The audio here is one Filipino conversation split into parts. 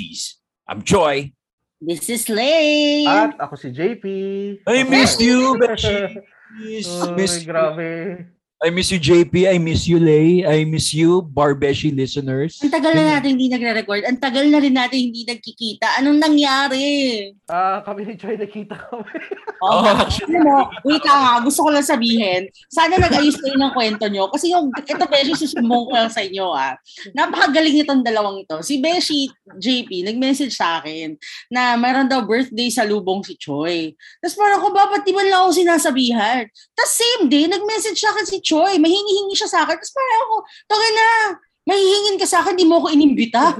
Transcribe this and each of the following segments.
Beshies. I'm Joy. This is Lay. At ako si JP. I missed you, Beshies. Uy, Miss you. I miss you, JP. I miss you, Lay. I miss you, Bar Beshi listeners. Ang tagal na natin hindi nagre-record. Ang tagal na rin natin hindi nagkikita. Anong nangyari? Ah, kami ni Joy nakita kami. Oh, Oh. Alam mo, wait lang ha. Gusto ko lang sabihin. Sana nag-ayos kayo ng kwento nyo. Kasi yung, ito Beshi, susumbong ko lang sa inyo ah. Napakagaling itong dalawang ito. Si Beshi, JP, nag-message sa akin na mayroon daw birthday sa lubong si Choi. Tapos parang ko, ba't di man lang ako sinasabihan? Tapos same day, nag-message sa akin si Choi. Mahingi-hingi siya sa akin. Tapos parang ako, tangin na, mahihingin ka sa akin, di mo ako inimbita.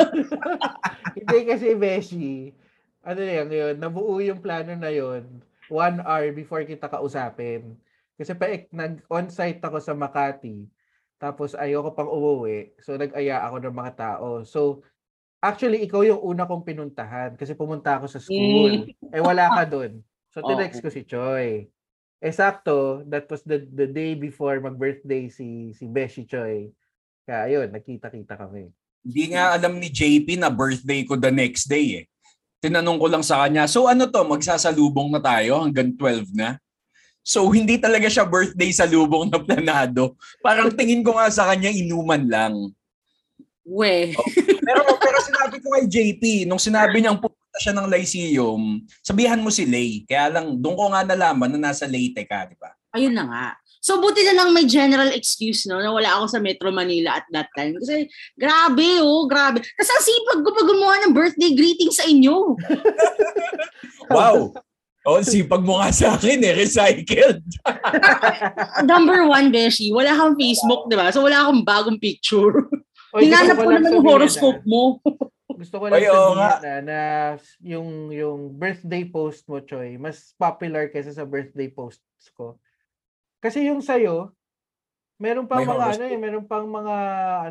Hindi kasi, Beshi, ano yan yun, nabuo yung plano na yun one hour before kita kausapin. Kasi pa nag-on-site ako sa Makati, tapos ayoko pang umuwi, so nag-aya ako ng mga tao. So, actually, ikaw yung una kong pinuntahan kasi pumunta ako sa school. Eh, wala ka dun. So, tinext ko si Choi. Sakto, that was the, the day before mag-birthday si, si Beshi Choi. Kaya, ayun, nakita-kita kami. Hindi nga alam ni JP na birthday ko the next day eh. Tinanong ko lang sa kanya, so ano to, magsasalubong na tayo hanggang 12 na? So hindi talaga siya birthday sa lubong na planado. Parang tingin ko nga sa kanya inuman lang. We. Pero pero sinabi ko kay JP, nung sinabi niyang siya ng Lyceum, sabihan mo si Lay. Kaya lang, doon ko nga nalaman na nasa Leyte ka, di ba? Ayun na nga. So, buti na lang may general excuse, no, na wala ako sa Metro Manila at that time. Kasi, grabe, oh, grabe. Kasi ang sipag ko pag gumawa ng birthday greeting sa inyo. Wow! Oh, sipag mo nga sa akin eh, recycled. Number one, Beshi, wala kang Facebook, di ba? So, wala akong bagong picture. Oy, Hinanap ko naman yung horoscope ah. mo. Gusto ko lang sabihin nga. na, na yung, yung birthday post mo, Choy, mas popular kaysa sa birthday posts ko. Kasi yung sa'yo, meron pang May mga ano eh, meron pang mga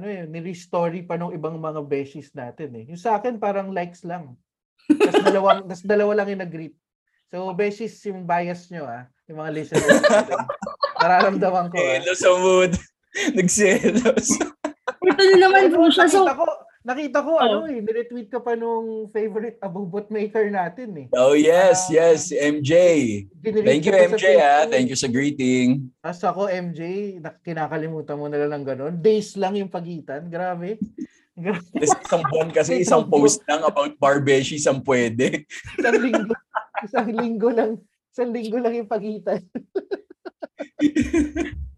ano eh, ni-restory pa ng ibang mga beshies natin eh. Yung sa akin parang likes lang. Tapos dalawang, tas dalawa lang yung nag-greet. So, beshies, yung bias nyo ah, yung mga listeners natin. Nararamdaman ko ah. Selos sa mood. Nagselos. Ito na naman po siya. So, nakita ko, nakita ko, Oh. ano eh, niretweet ka pa nung favorite abubot maker natin eh. Oh yes, Ah. yes, MJ. Thank you MJ ah. Thank you sa greeting. Tapos ako, MJ, nak- kinakalimutan mo na lang ng gano'n. Days lang yung pagitan. Grabe. Grabe. Tapos isang buwan kasi isang post lang about barbeshi isang pwede. Isang linggo. isang linggo lang. Isang linggo lang yung pagitan.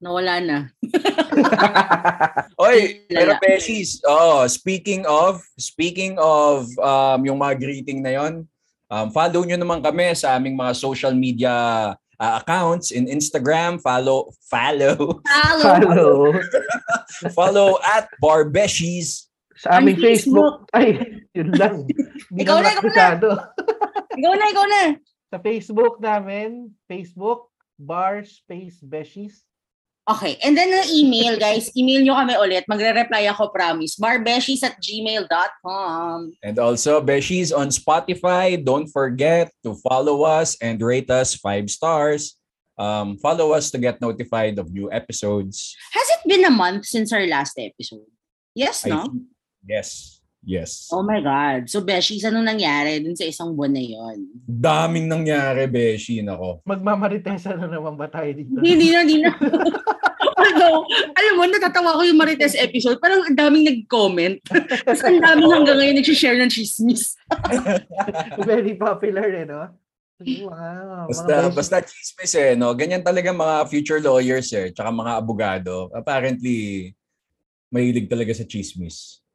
nawala na. Oy, pero Beshies, oh, speaking of, speaking of um, yung mga greeting na yon, um, follow nyo naman kami sa aming mga social media uh, accounts in Instagram, follow, follow, Hello. Hello. follow at Barbeshies. Sa aming Ang Facebook. Ay, yun lang. Hindi Ikaw na, ikaw na. Ikaw na, ikaw na. Sa Facebook namin, Facebook, bar space beshies. Okay. And then ang email, guys. Email nyo kami ulit. Magre-reply ako, promise. barbeshies at gmail.com. And also, Beshies on Spotify. Don't forget to follow us and rate us five stars. Um, follow us to get notified of new episodes. Has it been a month since our last episode? Yes, I no? think- yes. Yes. Oh my God. So, Beshies, ano nangyari dun sa isang buwan na yon? Daming nangyari, Beshi. Nako. Magmamaritesa na naman ba tayo dito? Hindi na, hindi na. Although, alam mo, natatawa ko yung Marites episode. Parang ang daming nag-comment. Tapos ang daming hanggang ngayon nag-share ng chismis. Very popular eh, no? Wow. Basta, basta chismis eh, no? Ganyan talaga mga future lawyers eh, tsaka mga abogado. Apparently, mahilig talaga sa chismis.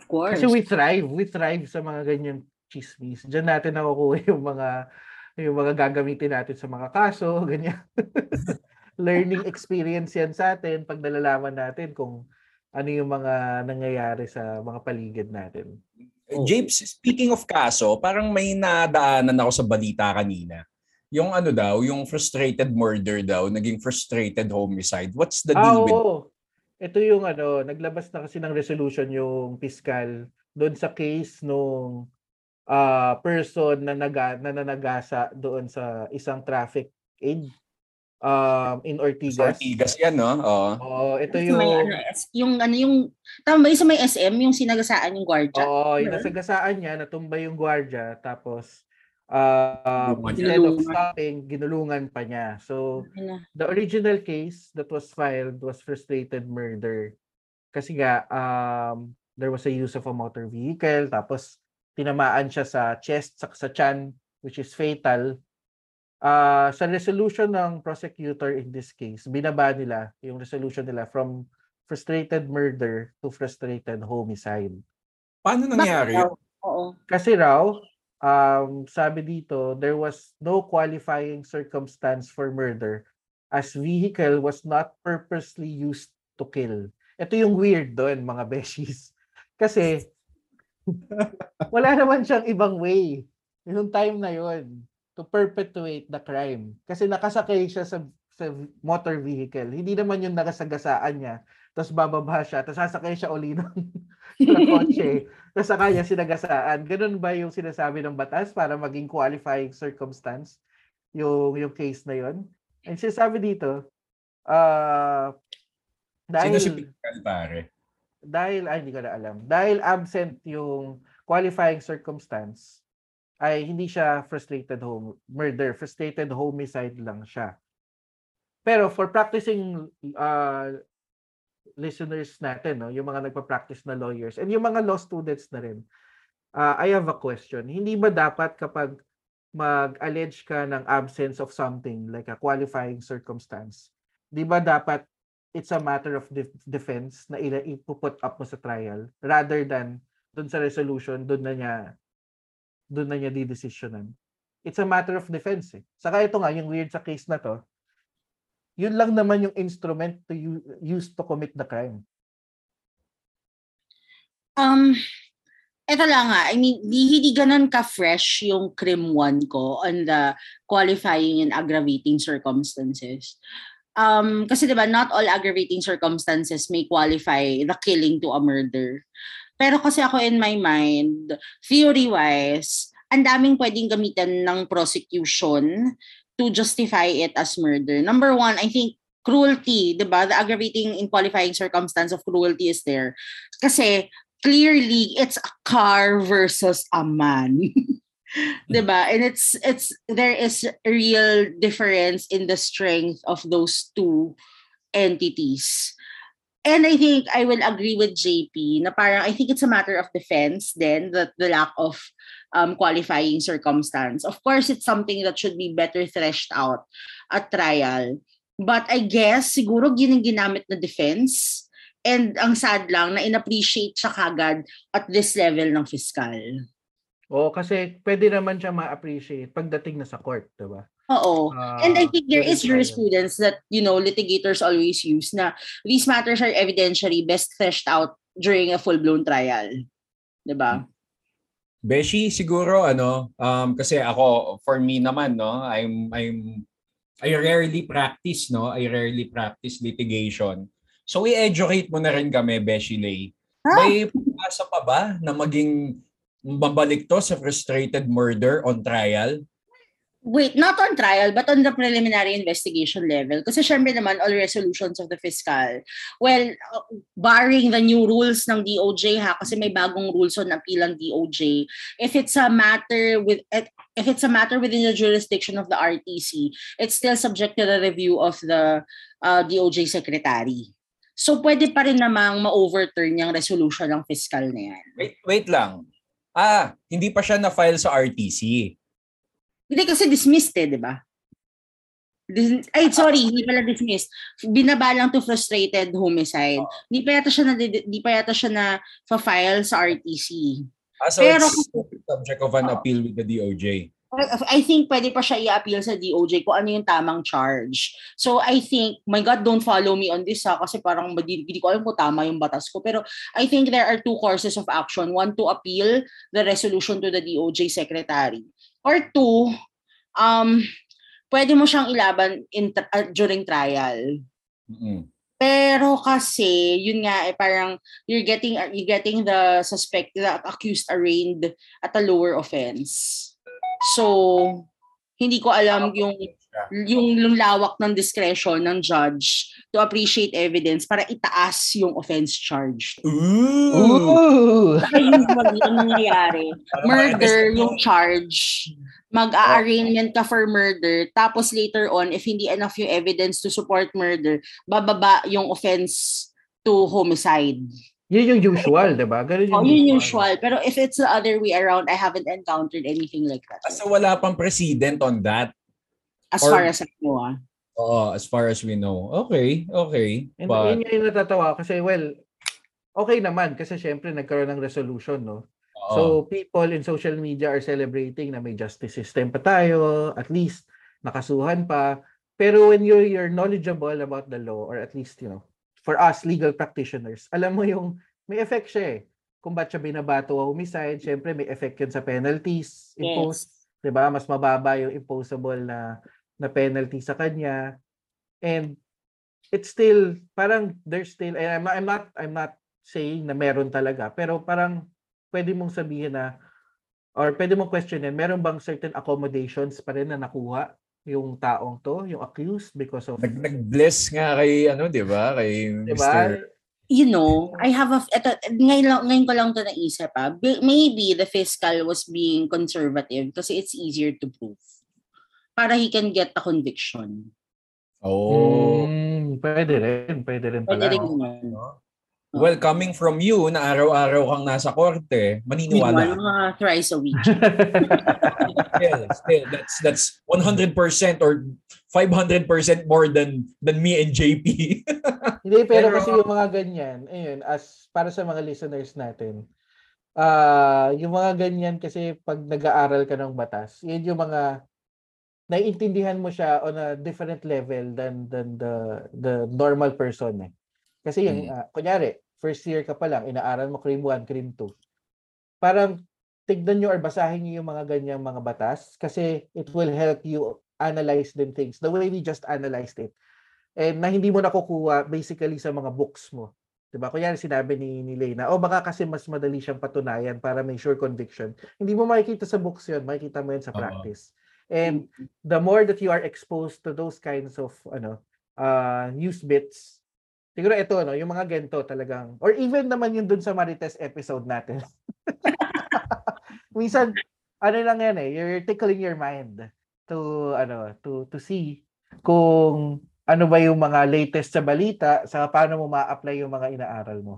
Of course. Kasi we thrive. We thrive sa mga ganyang chismis. Diyan natin nakukuha yung mga yung mga gagamitin natin sa mga kaso, ganyan. Learning experience yan sa atin pag nalalaman natin kung ano yung mga nangyayari sa mga paligid natin. Oh. James, speaking of kaso, parang may nadaanan ako sa balita kanina. Yung ano daw, yung frustrated murder daw, naging frustrated homicide. What's the Ah, deal with oo. Ito yung ano, naglabas na kasi ng resolution yung piskal doon sa case nung ah, person na naga, na nanagasa doon sa isang traffic aid um, in Sa Ortigas. Ortigas yan, no? Oo. Oo, ito Yung, may, yung... ano, yung ano yung tama ba yung sa may SM yung sinagasaan yung gwardiya? Oo, yung nasagasaan niya, natumba yung gwardiya, tapos uh, instead of stopping, ginulungan pa niya. So, the original case that was filed was frustrated murder. Kasi nga, um, there was a use of a motor vehicle, tapos tinamaan siya sa chest, sa, sa chan, which is fatal. Ah, sa resolution ng prosecutor in this case, binaba nila yung resolution nila from frustrated murder to frustrated homicide. Paano nangyari? Bakit? Oo. Kasi raw, um, sabi dito, there was no qualifying circumstance for murder as vehicle was not purposely used to kill. Ito yung weird doon, mga beshies. Kasi, wala naman siyang ibang way yung time na yon to perpetuate the crime. Kasi nakasakay siya sa, sa motor vehicle. Hindi naman yung nakasagasaan niya. Tapos bababa siya. Tapos sasakay siya uli ng, ng kotse. Tapos saka niya sinagasaan. Ganun ba yung sinasabi ng batas para maging qualifying circumstance yung, yung case na yon? And sinasabi dito, ah dahil, Sino si Pical, pare? dahil, ay hindi ko na alam, dahil absent yung qualifying circumstance, ay hindi siya frustrated home murder, frustrated homicide lang siya. Pero for practicing uh, listeners natin, no, yung mga nagpa-practice na lawyers, and yung mga law students na rin, uh, I have a question. Hindi ba dapat kapag mag-allege ka ng absence of something like a qualifying circumstance, di ba dapat it's a matter of def- defense na ila ipuput up mo sa trial rather than dun sa resolution, dun na niya dun na niya didesisyonan. It's a matter of defense eh. Saka ito nga, yung weird sa case na to, yun lang naman yung instrument to use to commit the crime. Um, eto lang nga, I mean, di, hindi ganun ka-fresh yung crim 1 ko on the qualifying and aggravating circumstances. Um, kasi diba, not all aggravating circumstances may qualify the killing to a murder. Pero kasi ako in my mind, theory-wise, ang daming pwedeng gamitan ng prosecution to justify it as murder. Number one, I think cruelty, 'di ba? The aggravating in qualifying circumstance of cruelty is there. Kasi clearly it's a car versus a man. 'Di ba? And it's it's there is a real difference in the strength of those two entities. And I think I will agree with JP na parang I think it's a matter of defense then that the lack of um, qualifying circumstance. Of course, it's something that should be better threshed out at trial. But I guess siguro yun ginamit na defense and ang sad lang na inappreciate siya kagad at this level ng fiscal. Oo, kasi pwede naman siya ma-appreciate pagdating na sa court, di ba? Oo. Ah, And I think there is jurisprudence that, you know, litigators always use na these matters are evidentially best threshed out during a full-blown trial. 'Di ba? Beshi, siguro ano, um, kasi ako, for me naman, no, I'm, I'm, I rarely practice, no, I rarely practice litigation. So, i-educate mo na rin kami, Beshi Lay. Ah. May pag-asa pa ba na maging mabalik to sa frustrated murder on trial? Wait, not on trial, but on the preliminary investigation level. Kasi syempre naman, all resolutions of the fiscal, well, uh, barring the new rules ng DOJ ha, kasi may bagong rules on appeal ng DOJ, if it's a matter with, if it's a matter within the jurisdiction of the RTC, it's still subject to the review of the uh, DOJ secretary. So pwede pa rin namang ma-overturn yung resolution ng fiscal na yan. Wait, wait lang. Ah, hindi pa siya na-file sa RTC. Hindi kasi dismissed eh, di ba? Ay, sorry, hindi pala dismissed. Binaba lang to frustrated homicide. Hindi pa yata siya na hindi pa yata siya na file sa RTC. Ah, so Pero it's subject of an appeal with the DOJ. I I think pwede pa siya i-appeal sa DOJ kung ano yung tamang charge. So I think, my God, don't follow me on this ha, kasi parang hindi, hindi ko alam kung tama yung batas ko. Pero I think there are two courses of action. One, to appeal the resolution to the DOJ secretary. Or two, um, pwede mo siyang ilaban in, uh, during trial. Mm-mm. Pero kasi, yun nga, eh, parang you're getting, you're getting the suspect, the accused arraigned at a lower offense. So, hindi ko alam yung yung, yung lawak ng discretion ng judge to appreciate evidence para itaas yung offense charge. Ooh! Ooh! Ang nangyayari, murder yung charge, mag-a-arraignment ka for murder, tapos later on, if hindi enough yung evidence to support murder, bababa yung offense to homicide. Yun yung usual, di ba? Ganun Oh, yung yun usual. Pero if it's the other way around, I haven't encountered anything like that. Kasi wala pang precedent on that. As or- far as I know, ah. Oo, as far as we know. Okay, okay. And But, yun yung natatawa kasi, well, okay naman kasi syempre nagkaroon ng resolution, no? oo. So, people in social media are celebrating na may justice system pa tayo, at least nakasuhan pa. Pero when you're, you're knowledgeable about the law, or at least, you know, for us legal practitioners, alam mo yung may effect siya eh. Kung ba't siya binabato o homicide, syempre may effect yun sa penalties imposed. Yes. 'di ba? Mas mababa yung imposable na na penalty sa kanya. And it's still parang there's still and I'm not I'm not I'm not saying na meron talaga, pero parang pwede mong sabihin na or pwede mong questionin, meron bang certain accommodations pa rin na nakuha yung taong to, yung accused because of Nag, nag-bless nga kay, ano, di ba? Kay 'di Mr. You know, I have a, eto, ngayon, lang, ngayon ko lang to naisip ah. Bi- Maybe the fiscal was being conservative kasi it's easier to prove. Para he can get a conviction. Oh. Mm, pwede rin, pwede rin Pwede pala. rin yun. Well, coming from you na araw-araw kang nasa korte, maniniwala. Meanwhile, mga thrice a week. still, still, that's that's 100% or 500% more than than me and JP. Hindi, pero, Pero- kasi yung mga ganyan, ayun, as para sa mga listeners natin, ah yung mga ganyan kasi pag nag-aaral ka ng batas, yun yung mga naiintindihan mo siya on a different level than than the the normal person eh. Kasi yung, Mm. ah, kunyari, first year ka pa lang, inaaral mo cream 1, cream 2. Parang tignan nyo or basahin nyo yung mga ganyang mga batas kasi it will help you analyze them things the way we just analyzed it. And na hindi mo nakukuha basically sa mga books mo. 'Di ba? Kunyari sinabi ni ni Lena, oh baka kasi mas madali siyang patunayan para may sure conviction. Hindi mo makikita sa books 'yon, makikita mo 'yan sa Oo. practice. And the more that you are exposed to those kinds of ano, uh news bits, siguro ito no, yung mga gento talagang or even naman yung dun sa Marites episode natin. Minsan ano lang yan eh, you're tickling your mind to ano, to to see kung ano ba yung mga latest sa balita sa paano mo ma-apply yung mga inaaral mo.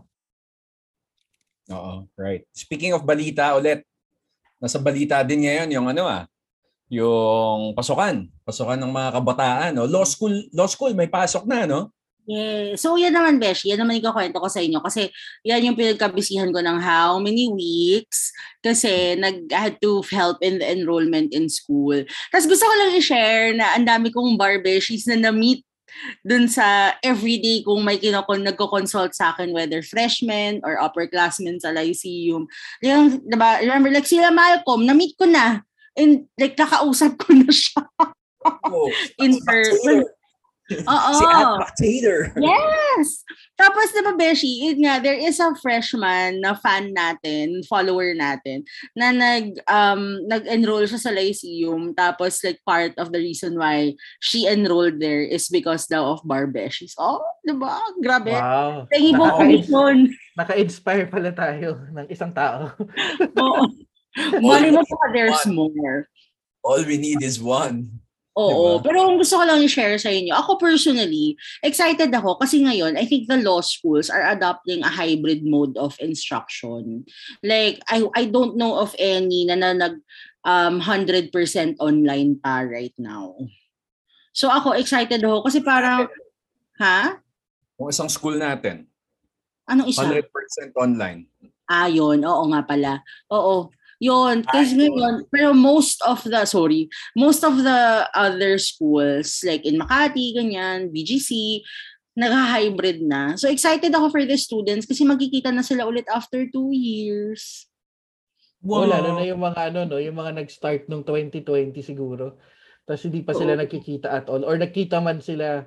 Oo, right. Speaking of balita ulit, nasa balita din ngayon yung ano ah, yung pasukan, pasukan ng mga kabataan, no? Law school, law school may pasok na, no? Yeah. So yan naman, Beshi, yan naman yung kwento ko sa inyo kasi yan yung pinagkabisihan ko ng how many weeks kasi nag had to help in the enrollment in school. Tapos gusto ko lang i-share na ang dami kong bar beshies na na-meet dun sa everyday kung may kinokon nagko-consult sa akin whether freshmen or upperclassmen sa Lyceum. Yung, diba, remember, like sila Malcolm, na-meet ko na. And like, nakausap ko na siya Oh, in person. Oo. Si. Yes! Tapos diba, Beshi, yun nga, there is a freshman na fan natin, follower natin, na nag, um, nag-enroll siya sa Lyceum. Tapos like part of the reason why she enrolled there is because daw of bar Beshies. Oh, diba? Grabe. Wow. Nakaka- commission. Naka-inspire pala tayo ng isang tao. Oo. Mali mo pa, there's more. All we need is one. Oo. Diba? Pero ang gusto ko lang i-share sa inyo, ako personally, excited ako kasi ngayon, I think the law schools are adopting a hybrid mode of instruction. Like, I I don't know of any na, na nag um, 100% online pa right now. So ako, excited ako kasi parang, ha? Kung isang school natin, Anong isa? 100% online. Ah, yun. Oo nga pala. Oo. Yun. Kasi Ay, ngayon, pero most of the, sorry, most of the other schools, like in Makati, ganyan, BGC, nag-hybrid na. So excited ako for the students kasi magkikita na sila ulit after two years. Wow. lalo na yung mga ano no, yung mga nag-start nung 2020 siguro. Tapos hindi pa sila Oo. nagkikita at all or nagkita man sila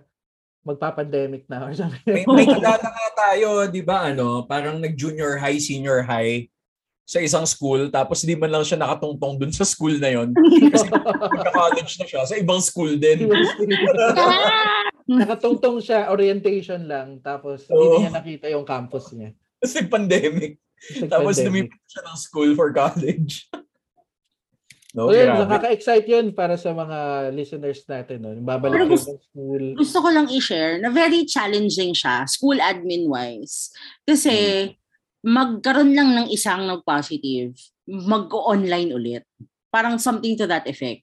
magpa-pandemic na or something. May, may kilala nga tayo, di ba, ano, parang nag-junior high, senior high. Sa isang school tapos di man lang siya nakatungtong dun sa school na yon kasi magka-college na siya sa ibang school din. Nakatungtong siya, orientation lang, tapos Oo. hindi niya nakita yung campus niya. Kasi pandemic. Kasi Tapos pandemic. lumipat siya ng school for college. no, Well, grabe. nakaka-excite yun para sa mga listeners natin. No? Babalik Pero gusto- school. gusto ko lang i-share na very challenging siya, school admin-wise. Kasi magkaroon lang ng isang nag-positive, mag-online ulit. Parang something to that effect.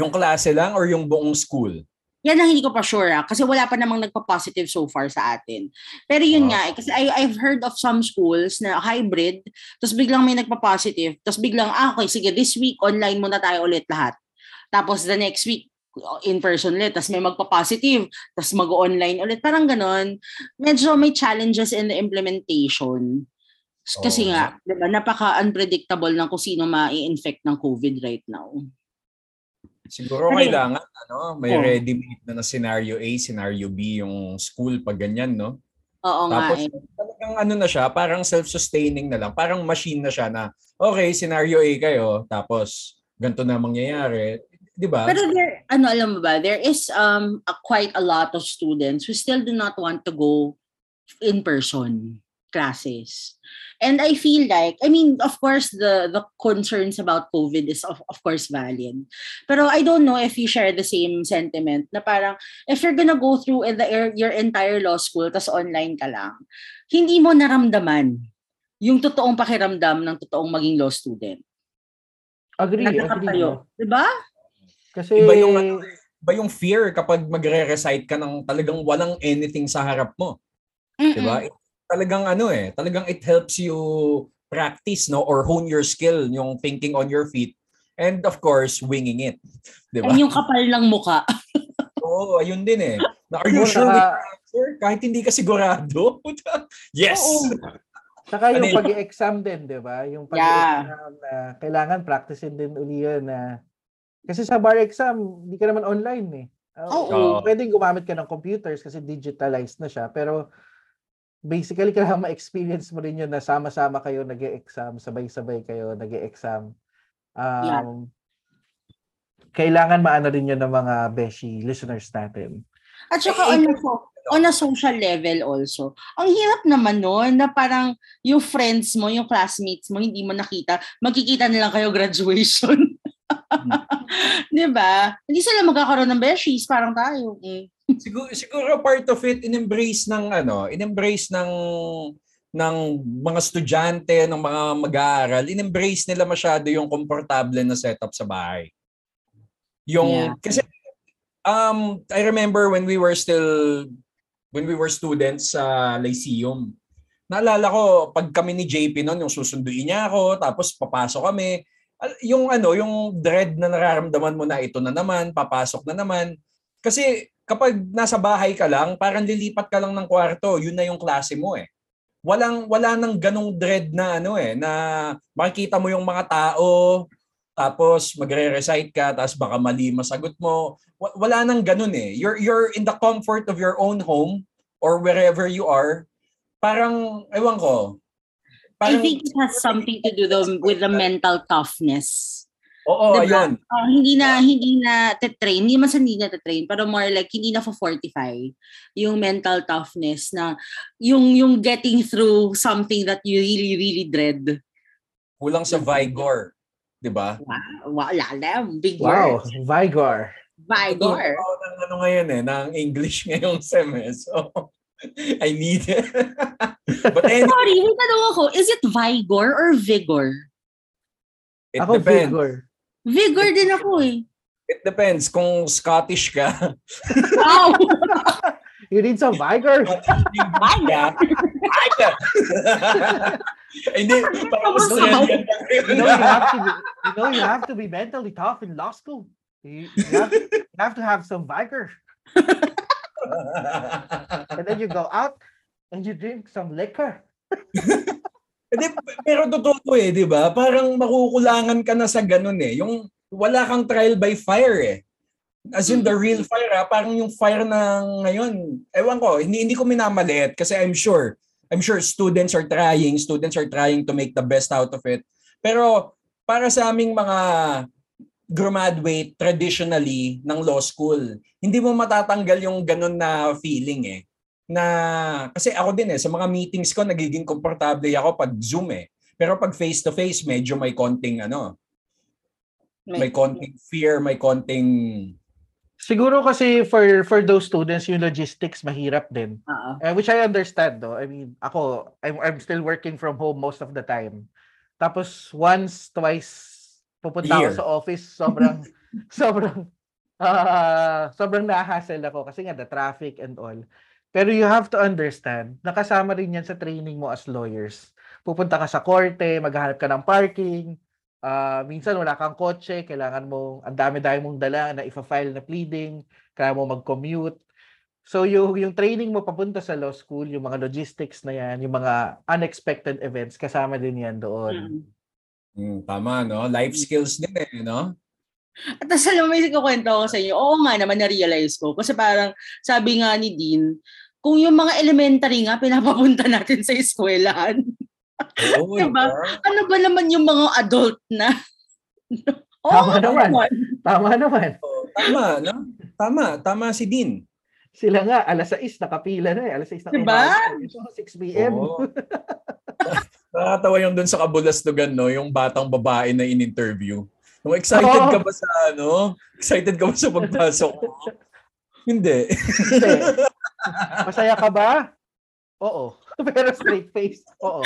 Yung klase lang or yung buong school? Yan ang hindi ko pa sure ah, kasi wala pa namang nagpa-positive so far sa atin. Pero yun nga, eh, kasi I, I've heard of some schools na hybrid, tapos biglang may nagpa-positive, tapos biglang, ah, okay, sige, this week online muna tayo ulit lahat. Tapos the next week, in person ulit, tapos may magpa-positive, tapos mag-online ulit. Parang ganon. Medyo may challenges in the implementation. Kasi Oo. nga, di ba, napaka-unpredictable ng kung sino ma-infect ng COVID right now. Siguro Pero- kailangan ano, may Oh. ready-made na na scenario A, scenario B yung school pag ganyan, no? Oo nga Tapos eh. talagang ano na siya, parang self-sustaining na lang, parang machine na siya na okay, scenario A kayo, tapos ganito na mangyayari, 'di ba? Pero there, ano alam mo ba, there is um a, quite a lot of students who still do not want to go in person classes. And I feel like, I mean, of course, the the concerns about COVID is of, of course valid. Pero I don't know if you share the same sentiment na parang if you're gonna go through in the, your, your entire law school tas online ka lang, hindi mo naramdaman yung totoong pakiramdam ng totoong maging law student. Agree, agree. Nagkakatayo. Diba? Kasi, Iba yung ano, Ba yung fear kapag magre-recite ka ng talagang walang anything sa harap mo, 'di Mm-mm. ba? Talagang ano eh, talagang it helps you practice no or hone your skill, yung thinking on your feet and of course winging it, 'di ba? And yung kapal ng muka. Oo, ayun din eh. Na, are you sure with saka- your answer? Kahit hindi ka sigurado. yes. Oo. Saka Ano yung yun? pag-exam din, di ba? Yung pag-exam na kailangan practicein din uli yun na kasi sa bar exam, hindi ka naman online eh. Oo. Pwedeng gumamit ka ng computers kasi digitalized na siya. Pero basically, kailangan ma-experience mo rin yun na sama-sama kayo nag exam sabay-sabay kayo nag exam Um, Yeah. Kailangan maano rin yun ng mga beshi listeners natin. At saka Eh, on, a, so- on a social level also. Ang hirap naman nun na parang yung friends mo, yung classmates mo, hindi mo nakita. Magkikita na lang kayo graduation. Di ba? Hindi sila magkakaroon ng beshies, parang tayo. Eh. Siguro siguro part of it in-embrace ng ano, in-embrace ng ng mga estudyante, ng mga mag-aaral, in-embrace nila masyado yung komportable na setup sa bahay. Yung Yeah. kasi um I remember when we were still when we were students sa Lyceum. Naalala ko pag kami ni JP noon yung susunduin niya ako tapos papasok kami yung ano yung dread na nararamdaman mo na ito na naman papasok na naman kasi kapag nasa bahay ka lang parang lilipat ka lang ng kwarto yun na yung klase mo eh. Walang wala nang ganong dread na ano eh na makikita mo yung mga tao tapos magre-recite ka tapos baka mali masagot mo. Wa- wala nang ganun eh. You're you're in the comfort of your own home or wherever you are. Parang ewan ko. I think it has something to do the, with the mental toughness. Oo Diba? ayun Ah, hindi na hindi na train hindi man sa hindi na train pero more like hindi na for fortify yung mental toughness na yung yung getting through something that you really really dread kulang sa vigor 'di ba wow wala lang big Wow, words Vigor. vigor Ako ng ano ngayon eh, ng English ngayong sem eh. So, I need it. But anyway, sorry may tanong ako is it vigor or vigor it Ako depends. Vigor. Vigor din ako eh It depends. Kung Scottish ka, wow You need some Vigor. Vigor. Hindi, parang Australian lang yun. You know you have to be, you know you have to be mentally tough in law school. You, you, have, you have to have some Vigor. And then you go out and you drink some liquor. Hindi, pero totoo eh, di ba? Parang makukulangan ka na sa ganun eh. Yung wala kang trial by fire eh. As in the real fire ah, parang yung fire na ngayon, ewan ko, hindi, hindi ko minamaliit kasi I'm sure I'm sure students are trying, students are trying to make the best out of it. Pero para sa aming mga graduate traditionally ng law school, hindi mo matatanggal yung ganun na feeling eh. Na, kasi ako din eh, sa mga meetings ko, nagiging komportable ako pag Zoom eh. Pero pag face-to-face, medyo may konting ano, may konting fear, may konting Siguro kasi for for those students yung logistics mahirap din. Oo. Uh, which I understand though. I mean, ako I'm I'm still working from home most of the time. Tapos once twice pupunta Year. ako sa office, sobrang sobrang ah sobrang nahassle ako kasi nga the traffic and all. Pero you have to understand, nakasama rin yan sa training mo as lawyers. Pupunta ka sa korte, maghahanap ka ng parking, Ah, minsan wala kang kotse, kailangan mo, ang dami-dami mong dala na ifa-file na pleading, kailangan mo mag-commute. So yung, yung training mo papunta sa law school, yung mga logistics na yan, yung mga unexpected events, kasama din yan doon. Mm. Hmm, tama, no? Life skills din eh, no? At tapos alam mo, may kukwento ko sa inyo, oo nga naman na-realize ko. Kasi parang sabi nga ni Dean, kung yung mga elementary nga, pinapapunta natin sa eskwelahan. Oo, Diba? ano ba naman yung mga adult na? Oo, Tama naman. Tama naman. Oo, Tama, no? Tama, tama si Dean. Sila nga, alas 6, nakapila na eh. Alas 6 na Diba? So, 6 p.m. Oo. Nakakatawa yung dun sa kabulastugan, no? Yung batang babae na in-interview. Yung excited Oo. ka ba sa ano? Excited ka ba sa pagpasok mo? Hindi. Hindi. Masaya ka ba? Oo. Pero straight face, oo.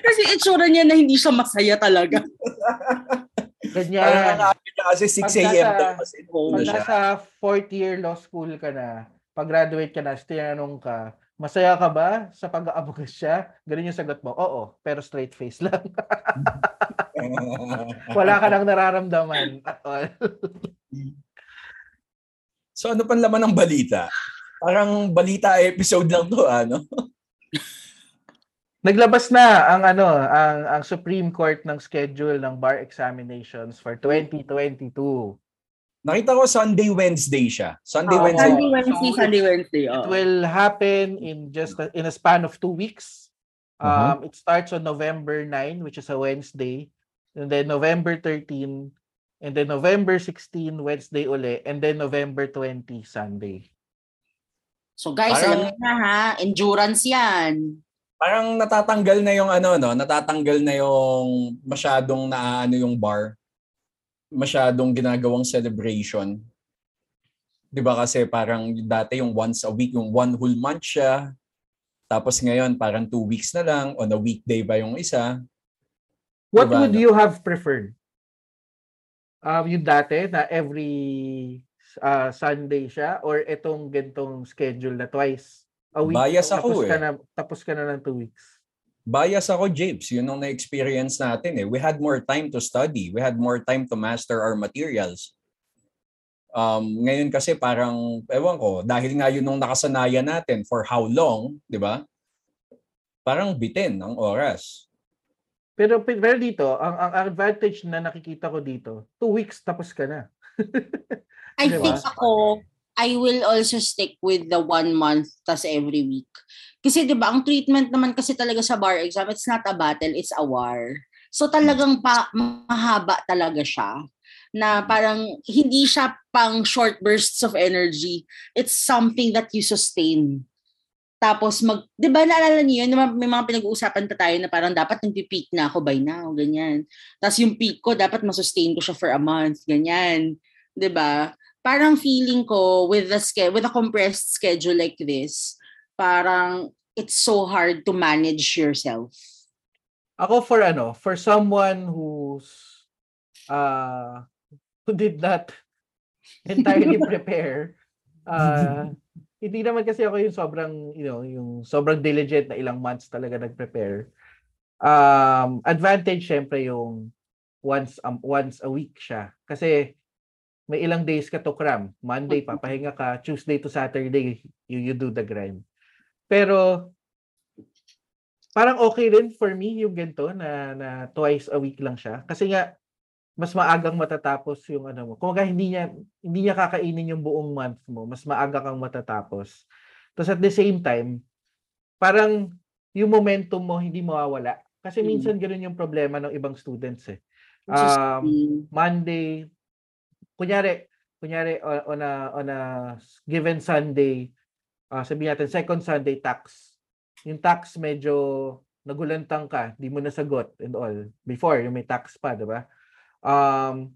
Kasi itsura niya na hindi siya masaya talaga. Parang Ganyan. niya kasi 6 Pag a.m. nasa- daw kasi Oo, una Pag siya. nasa fourth year law school ka na, pag-graduate ka na, tinanong ka, masaya ka ba sa pag-aabogasya? Ganun yung sagot mo, oo, pero straight face lang. Wala ka nang nararamdaman at all. so ano pang laman ng balita? Parang balita episode lang to, ano? Naglabas na ang ano, ang ang Supreme Court ng schedule ng bar examinations for 2022. Nakita ko Sunday, Wednesday siya. Sunday, Oo, Wednesday. Sunday, Wednesday, So, Sunday, Wednesday. It oo. will happen in just a, in a span of two weeks. Um, It starts on November 9, which is a Wednesday, and then November 13, and then November 16, Wednesday uli, and then November 20, Sunday. So guys, Parang- alam niyo na ha, endurance yan. Parang natatanggal na yung ano, no? Natatanggal na yung masyadong naano yung bar. Masyadong ginagawang celebration. 'Di ba kasi parang dati yung once a week, yung one whole month siya. Tapos ngayon parang two weeks na lang, on a weekday ba yung isa. What Diba, would you have preferred? Um, yung dati na every uh, Sunday siya or itong gantong schedule na twice a week? Bias tapos ako ka eh. na, tapos ka na ng two weeks. Bias ako, James. Yun ang na-experience natin eh. We had more time to study. We had more time to master our materials. Um, ngayon kasi parang, ewan ko, dahil nga yun nung nakasanayan natin for how long, di ba? Parang bitin ang oras. Pero, pero dito, ang, ang advantage na nakikita ko dito, two weeks tapos ka na. I Diba? think ako, I will also stick with the one month tas every week. Kasi 'di ba, ang treatment naman kasi talaga sa bar exam, it's not a battle, it's a war. So talagang pa, mahaba talaga siya na parang hindi siya pang short bursts of energy. It's something that you sustain. Tapos mag, 'di ba naalala niyo yun, may mga pinag-uusapan pa tayo na parang dapat nagpi-peak na ako by now, ganyan. Tapos yung peak ko dapat masustain ko siya for a month, ganyan. 'Di ba? Parang feeling ko with the ske- with a compressed schedule like this, parang it's so hard to manage yourself. Ako for ano, for someone who's uh, who did not entirely prepare, uh, hindi naman kasi ako yung sobrang, you know, yung sobrang diligent na ilang months talaga nag-prepare. Um, advantage syempre yung once um, once a week siya. Kasi may ilang days ka to cram. Monday papahinga ka, Tuesday to Saturday you, you do the grind. Pero parang okay rin for me yung ganito na, na twice a week lang siya. Kasi nga, mas maagang matatapos yung ano mo. Kung hindi niya, hindi niya kakainin yung buong month mo, mas maaga kang matatapos. Tapos at the same time, parang yung momentum mo hindi mawawala. Kasi Mm. minsan ganun yung problema ng ibang students eh. Um, Monday, kunyari, kunyari on, a on a given Sunday, uh, sabihin natin second Sunday tax. Yung tax medyo nagulantang ka, di mo nasagot and all. Before, yung may tax pa, di ba? Um,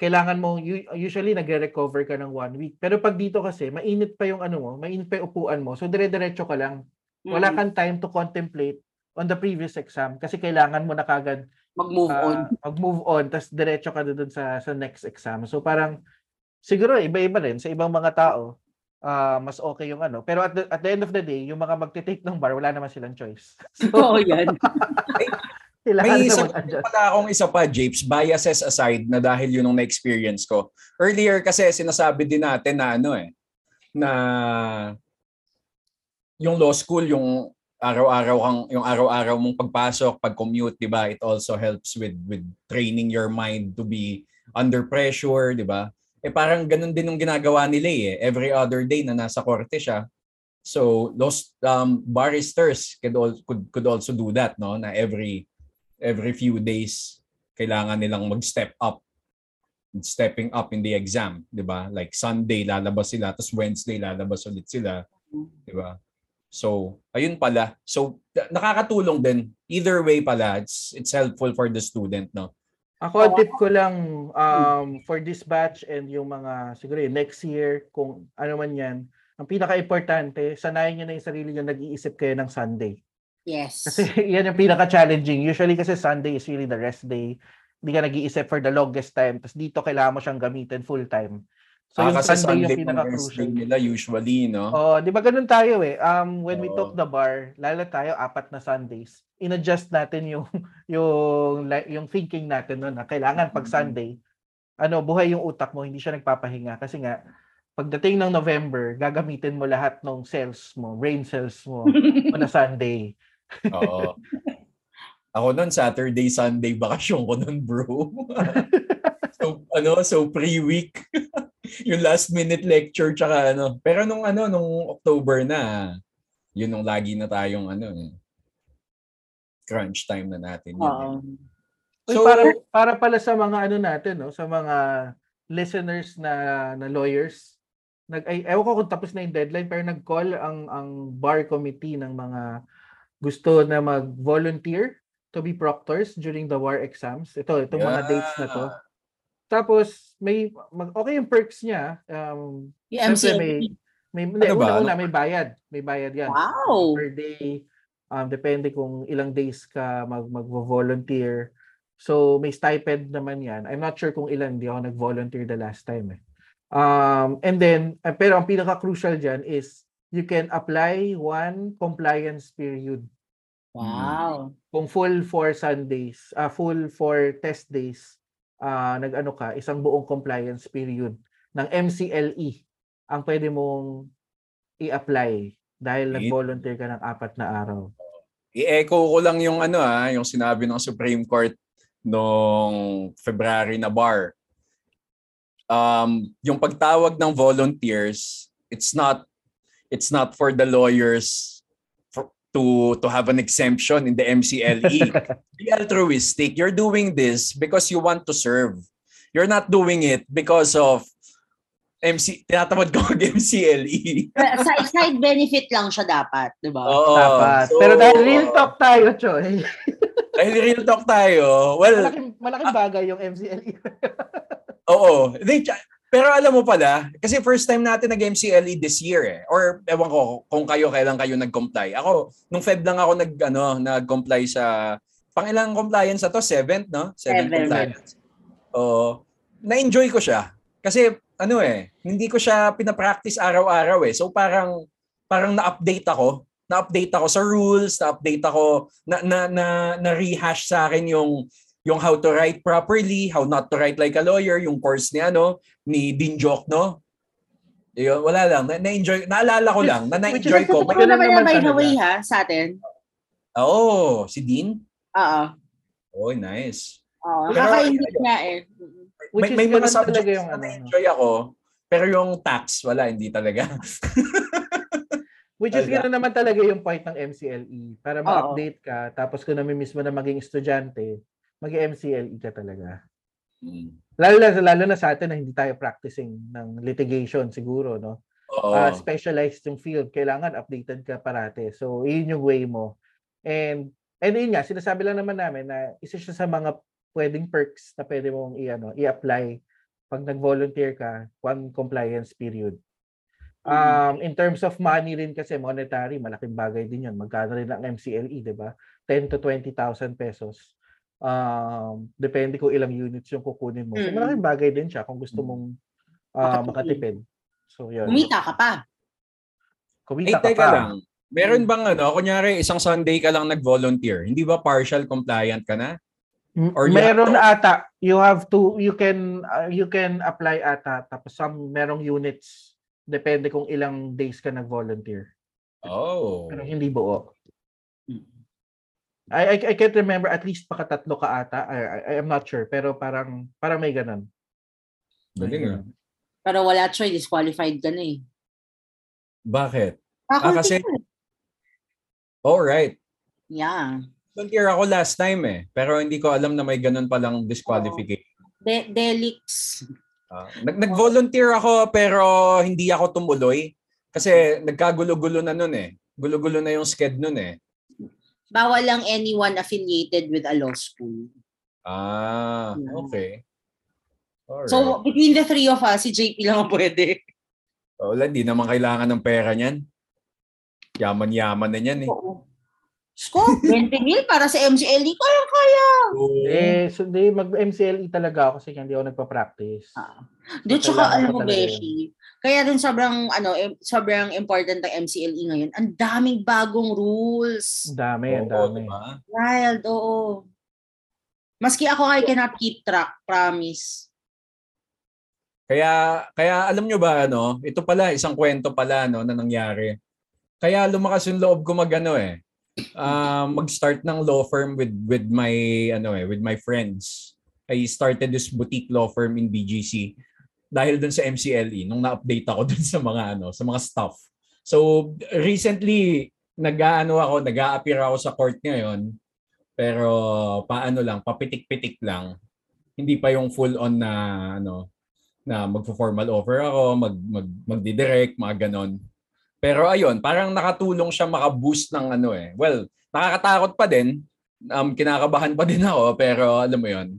kailangan mo, usually nagre-recover ka ng one week. Pero pag dito kasi, mainit pa yung ano mo, mainit pa yung upuan mo. So, dire-diretso ka lang. Wala mm, kang time to contemplate on the previous exam kasi kailangan mo na kagad mag-move ah, on. mag-move on tapos diretso ka doon sa sa next exam. So parang siguro iba-iba rin sa ibang mga tao. ah, mas okay yung ano. Pero at the, at the end of the day, yung mga magte-take ng bar, wala naman silang choice. So, Oo, yan. kailangan May isa pala akong isa pa, Japes, biases aside na dahil yun ang na-experience ko. Earlier kasi sinasabi din natin na ano eh, na yung law school, yung araw-araw kang yung araw-araw mong pagpasok, pag-commute, 'di ba? It also helps with with training your mind to be under pressure, 'di ba? Eh parang ganun din yung ginagawa nila eh. Every other day na nasa korte siya. So, those um, barristers could, al- could, could also do that, no? Na every every few days kailangan nilang mag-step up stepping up in the exam, 'di ba? Like Sunday lalabas sila, tapos Wednesday lalabas ulit sila, 'di ba? So, ayun pala. So, nakakatulong din. Either way pala, it's it's helpful for the student, no? Ako, ang tip ko lang um, for this batch and yung mga, siguro yung next year, kung ano man yan, ang pinaka-importante, sanayin nyo na yung sarili nyo nag-iisip kayo ng Sunday. Yes. Kasi yan yung pinaka-challenging. Usually kasi Sunday is really the rest day. Hindi ka nag-iisip for the longest time. Tapos dito kailangan mo siyang gamitin full time. So Ah, yung kasi Sunday, Sunday yung pinaka-crucial. nila usually, no? Oh, di ba ganun tayo eh. Um, when we Oo. took the bar, lalo tayo apat na Sundays. In-adjust natin yung yung yung thinking natin noon na kailangan pag. Sunday, ano, buhay yung utak mo, hindi siya nagpapahinga kasi nga pagdating ng November, gagamitin mo lahat ng cells mo, brain cells mo on a Sunday. Oo. Ako nun, Saturday, Sunday, bakasyon ko nun, bro. so, ano, so pre-week. Yung last minute lecture, tsaka ano. Pero nung ano, nung October na, yun nung lagi na tayong ano, eh, crunch time na natin yun. Uy, So, para para pala sa mga ano natin, no, sa mga listeners na na lawyers, nag ay, ewan ko kung tapos na yung deadline pero nag-call ang ang bar committee ng mga gusto na mag-volunteer to be proctors during the war exams. Ito, itong mga dates na to. Yeah. Tapos may mag, okay yung perks niya. Um, MCLE. may- may hindi, Ano ba? una-una, may bayad. May bayad yan. Wow. Per day. Um, depende kung ilang days ka mag, mag-volunteer. So, may stipend naman yan. I'm not sure kung ilan. Hindi ako nag-volunteer the last time. Eh. Um, and then, eh, pero ang pinaka-crucial dyan is you can apply one compliance period. Wow. Kung full for Sundays, ah full for test days, ah nag-ano ka, isang buong compliance period ng MCLE ang pwede mong i-apply dahil nag-volunteer ka ng apat na araw. I-echo ko lang yung ano ah, yung sinabi ng Supreme Court noong February na bar. Um, yung pagtawag ng volunteers, it's not it's not for the lawyers to to have an exemption in the MCLE. Be altruistic. You're doing this because you want to serve. You're not doing it because of MC tinatamad ko mag MCLE. Side, side benefit lang siya dapat, di ba? Oo. Dapat. So, Pero dahil real talk tayo, Choy. Dahil real talk tayo, well, malaking, malaking bagay yung MCLE. Oo. Tsa- Pero alam mo pala, kasi first time natin nag-MCLE this year eh. Or ewan ko kung kayo kailan kayo nag-comply. Ako, nung Feb lang ako nag, ano, nag-comply sa, pangilang compliance na to? Seventh, no? Seventh Seventh. compliance. Oo. Na-enjoy ko siya. Kasi, ano eh, hindi ko siya pinapractice araw-araw eh. So parang, parang na-update ako. Na-update ako sa rules, na-update ako, na, na, na, na-rehash sa akin yung, yung how to write properly, how not to write like a lawyer, yung course ni ano, ni Dean Jokno. Yun, wala lang. Na- Na-enjoy, naalala ko lang, na Which is- na-enjoy ko. May Ito naman by the way ha, sa atin. Oo, oh, si Dean? Oo. Oh, nice. Oo. Pero, Kakaingit nga eh. Which may, may is mga subjects yung na ano, no? na-enjoy ako, pero yung tax, wala, hindi talaga. Which is gano'n naman talaga yung point ng MCLE. Para ma-update ka, tapos kung namimiss mo na maging estudyante, mag-MCLE ka talaga. Mm. Lalo na, lalo na sa atin na hindi tayo practicing ng litigation siguro, no? Oo. uh, specialized yung field, kailangan updated ka parate. So, yun yung way mo. And, and yun nga, sinasabi lang naman namin na isa siya sa mga pwedeng perks na pwede mong i, ano, i-apply pag nag-volunteer ka, one compliance period. Um, in terms of money rin kasi monetary, malaking bagay din yun. Magkano rin ang MCLE, di ba? 10 to 20,000 pesos. Um, depende kung ilang units yung kukunin mo. So, Mm. malaking bagay din siya kung gusto mong uh, Makatipid. So, yun. Kumita ka pa. Kumita ka teka pa. lang. Meron bang ano, kunyari isang Sunday ka lang nag-volunteer, hindi ba partial compliant ka na? Or you meron have ata. You have to, you can, uh, you can apply ata. Tapos some, merong units. Depende kung ilang days ka nag-volunteer. Oh. Pero hindi buo. I, I, I can't remember. At least pakatatlo ka ata. I, I, I'm not sure. Pero parang, parang may ganun. Galing ah. Pero wala choice, disqualified ka na eh. Bakit? Ako, Ah, kasi- Alright. Yeah. Volunteer ako last time eh. Pero hindi ko alam na may ganun palang disqualification. De- Delix. Ah, nag nag-volunteer ako pero hindi ako tumuloy kasi nagkagulo-gulo na nun eh. Gulo-gulo na yung sked nun eh. Bawal lang anyone affiliated with a law school. Ah, Yeah. okay. Alright. So, between the three of us, si JP lang ang pwede. Oh, wala, di naman kailangan ng pera niyan. Yaman-yaman na niyan eh. Oo. Sko, 20 mil para sa MCLE kaya. Oo. Eh, so, di, mag-MCLE talaga ako kasi hindi ako nagpa-practice. Ah. Di, So, tsaka alam mo, Beshi, kaya dun sobrang, ano, sobrang important ang MCLE ngayon. Ang daming bagong rules. Ang dami, ang Oo, dami. diba? Wild, oo. Maski ako, I cannot keep track, promise. Kaya kaya alam nyo ba ano, ito pala isang kwento pala no na nangyari. Kaya lumakas yung loob ko magano eh. Ah, mag-start ng law firm with with my ano eh, with my friends. I started this boutique law firm in BGC dahil dun sa MCLE nung na-update ako dun sa mga ano, sa mga stuff. So recently nag-aano ako, nag-a-appear ako sa court ngayon. Pero paano lang, papitik-pitik lang. Hindi pa yung full on na ano, na magfo-formal offer ako, mag, mag, magdidirect, mga ganon. Pero ayun, parang nakatulong siya maka-boost ng ano eh. Well, nakakatakot pa din. Um, kinakabahan pa din ako, pero alam mo yon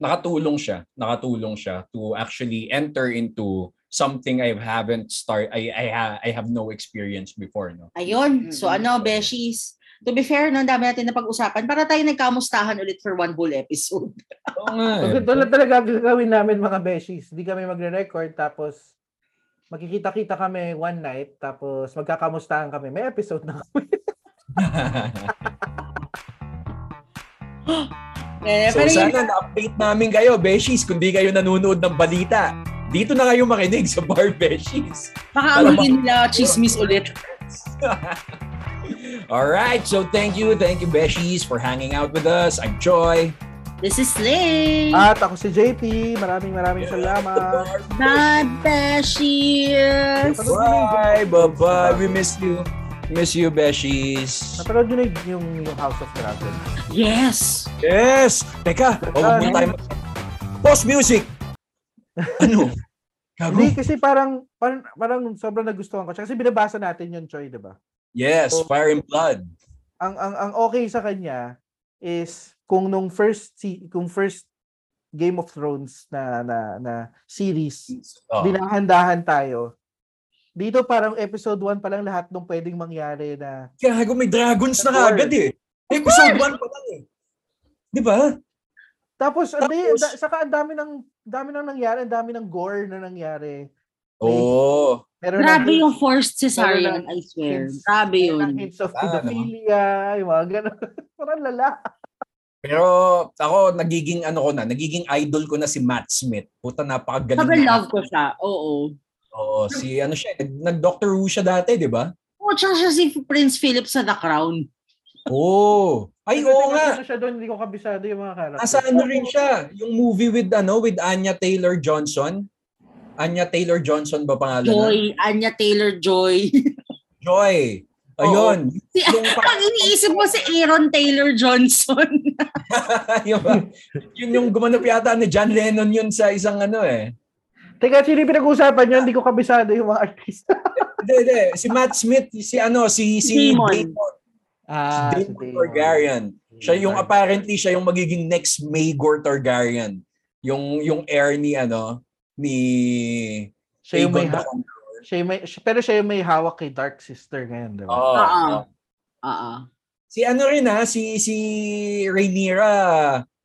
nakatulong siya. Nakatulong siya to actually enter into something I haven't start I I, ha, I have no experience before, no. Ayun. So ano, Beshies, to be fair, no, dami natin na pag-usapan para tayo nagkamustahan ulit for one whole episode. Oo nga. So, eh. ganito lang talaga gagawin namin mga beshies. Hindi kami magre-record tapos magkikita-kita kami one night tapos magkakamustahan kami. May episode na kami. Eh, so sana na-update namin kayo, Beshies, kung di kayo nanonood ng balita. Dito na kayo makinig sa Bar Beshies. baka amuhin nila chismis ulit. All right, so thank you, thank you, Beshies, for hanging out with us. I'm Joy. This is Slay. At ako si JP. Maraming maraming salamat. Bye, Beshies. Bye, bye-bye. We miss you. Miss you, Beshies. Napanood nyo na yung, yung House of Dragon. Yes. Yes! Teka, oh, wag muna tayo. Post music! Ano? Hindi kasi parang, parang, parang sobrang nagustuhan ko. siya. Kasi binabasa natin yung Choi, di ba? Yes, Fire and Blood. Ang, ang, ang okay sa kanya is kung nung first si kung first Game of Thrones na na, na series Oh. dinahandahan tayo. Dito parang episode 1 pa lang lahat ng pwedeng mangyari na Gago, may dragons na kagad eh. Episode 1 pa lang eh. Di ba? tapos hindi Tapos- da, saka ang dami ng dami nang nangyari, ang dami ng gore na nangyari. Oo. Meron Grabe ng yung forced cesarean, ng I swear. hints- Grabe yun. ng hints of Ah, no? pedophilia, yung mga ganun. parang lala. Pero ako, nagiging ano ko na, nagiging idol ko na si Matt Smith. Puta, napakagaling. Na love ko siya. Oo. Oo, si ano siya, nag- nag-Doctor Who siya dati, di ba? Oo, tsaka siya si Prince Philip sa The Crown. Oo. Ay, oo nga. Ano siya doon, hindi ko kabisado yung mga character. Nasa ano rin siya, yung movie with ano, with Anya Taylor-Johnson. Anya Taylor-Johnson ba pangalan? Joy. Anya Taylor-Joy. Joy. Ayun. Si, ang iniisip mo si Aaron Taylor Johnson. yun, yun yung gumanap yata ni John Lennon yun sa isang ano eh. Teka, sino yung pinag-uusapan nyo? Hindi ko kabisado yung mga artista. Hindi, hindi. Si Matt Smith, si ano, si, si Damon. Damon. ah, si Damon Targaryen. Siya yung apparently siya yung magiging next Maegor Targaryen. Yung yung heir ni ano ni Siya yung may, Aegon ha-. Siya may, siya- pero siya yung may hawak kay Dark Sister ngayon, di ba? Oo. Oo. Oo. Si ano rin ha, si si Rhaenyra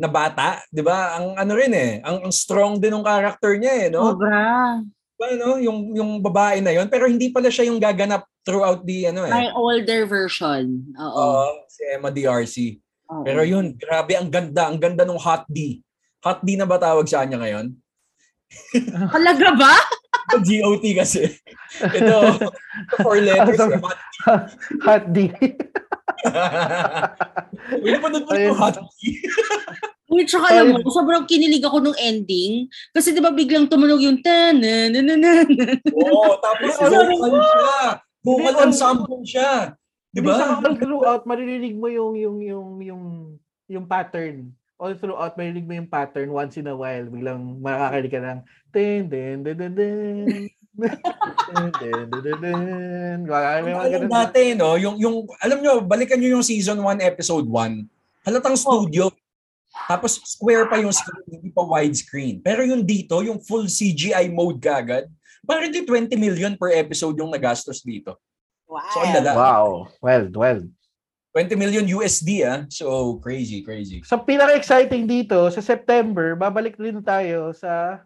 na bata, 'di ba? Ang ano rin eh, ang, ang strong din ng character niya eh, no? Sobra. Diba, no? Yung yung babae na 'yon, pero hindi pala siya yung gaganap throughout the ano eh. My older version. Oo. Oo, si Emma D'Arcy. Oo. Pero yun, grabe ang ganda, ang ganda ng Hot D. Hot D na ba tawag sa kanya ngayon? Talaga ba? Ito GOT kasi. Ito, four letters. Awesome. Hot D. Hot D. Uy, napanood mo yung Hot D? Uy, tsaka alam mo, sobrang kinilig ako nung ending. Kasi di ba biglang tumunog yung ta na na na na Oo, tapos vocal siya. Vocal ensemble siya. Di ba? all throughout, maririnig mo yung, yung, yung, yung, yung pattern. All throughout, maririnig mo yung pattern once in a while. Biglang makakakilig ka ng ten, den, den, den, den. Ten, den, den, den, den. Wala, may mga Yung ganun. dati, no? Yung, yung, alam nyo, balikan nyo yung season 1, episode 1. Halatang studio. Tapos square pa yung screen, hindi pa widescreen. Pero yung dito, yung full CGI mode kagad, parang di 20 million per episode yung nagastos dito. Wow. So, ang lala. Wow. Well, well. 20 million USD ah. So, crazy, crazy. So, pinaka-exciting dito, sa September, babalik rin tayo sa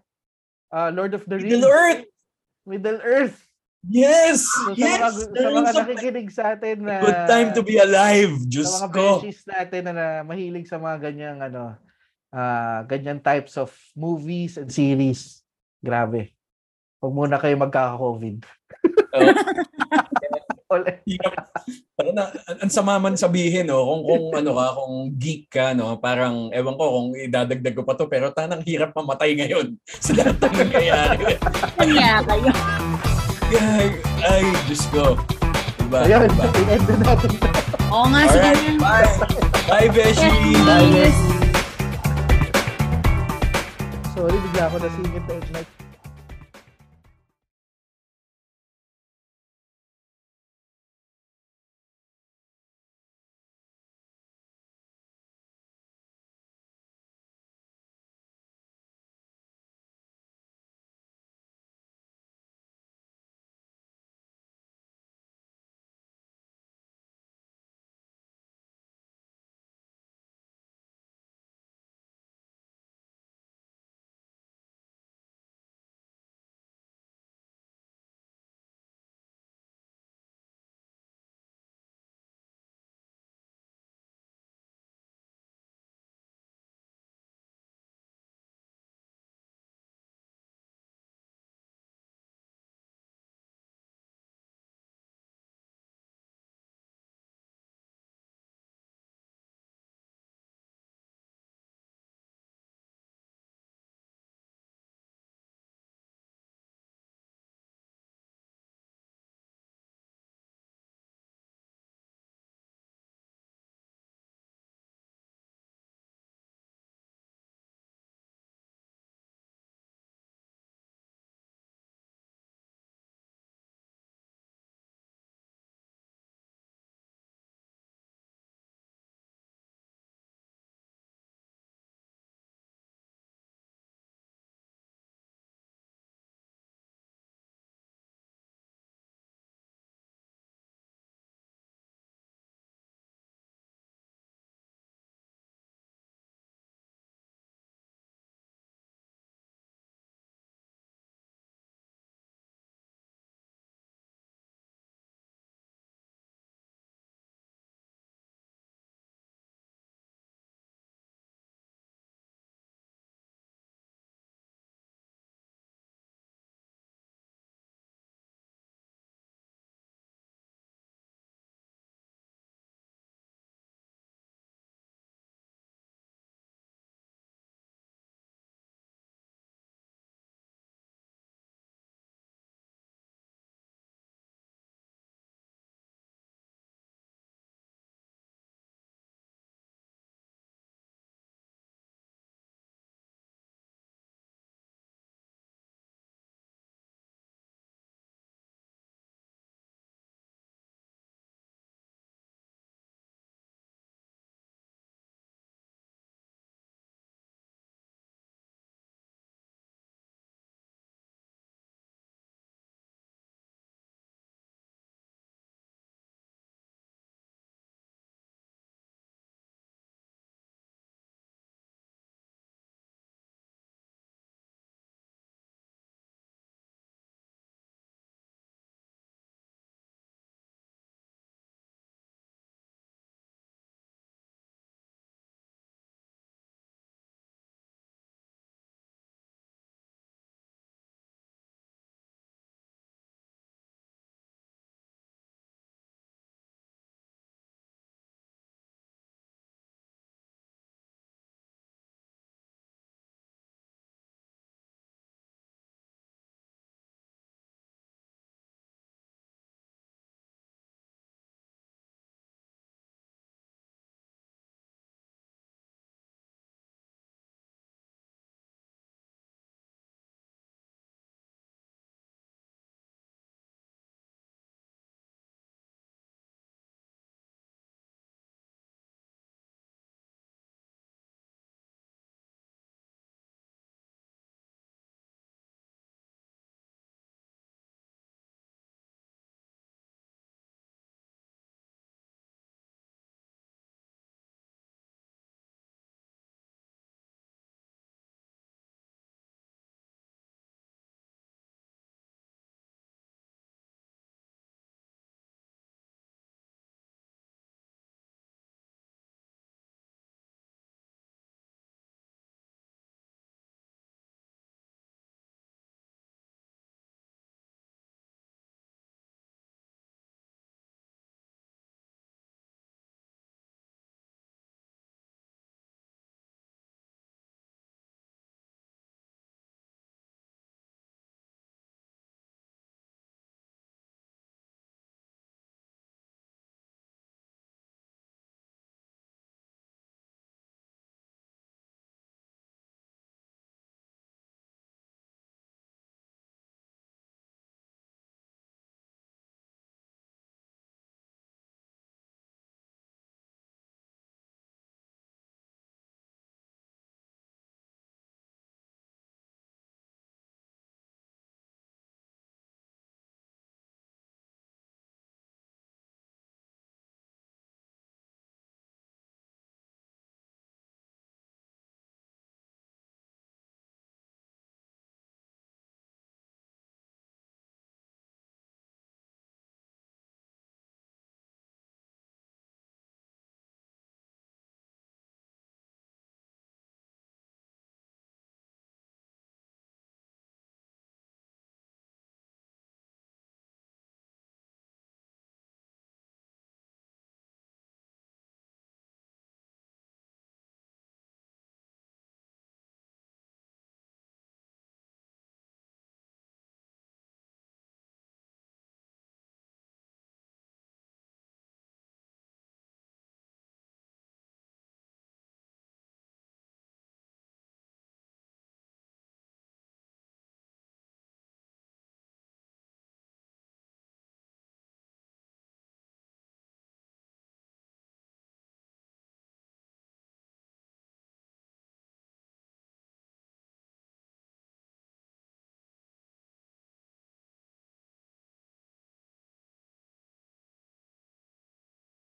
ah, Lord of the Rings. Middle Earth! Middle Earth. Yes! So, yes! sa mga, sa mga nakikinig sa atin na... good time to be alive. Diyos sa mga ko. natin na, na mahilig sa mga ganyang ano ah ganyan types of movies and series. Grabe. Huwag muna kayo magkaka-COVID. Oh. Ulit. Hirap. Parang na, ang ang sama man sabihin, no, kung, kung ano ka, kung geek ka, no, parang, ewan ko kung idadagdag ko pa to, pero tanang hirap mamatay ngayon sa lahat ng nangyayari. Kanya kayo. ay, ay, Diyos ko. Diba? Ayun, diba? in-end na natin. Oo nga, sige Alright, na. bye. Bye, Beshi. Yes. Sorry, bigla ako nasingit na ignite.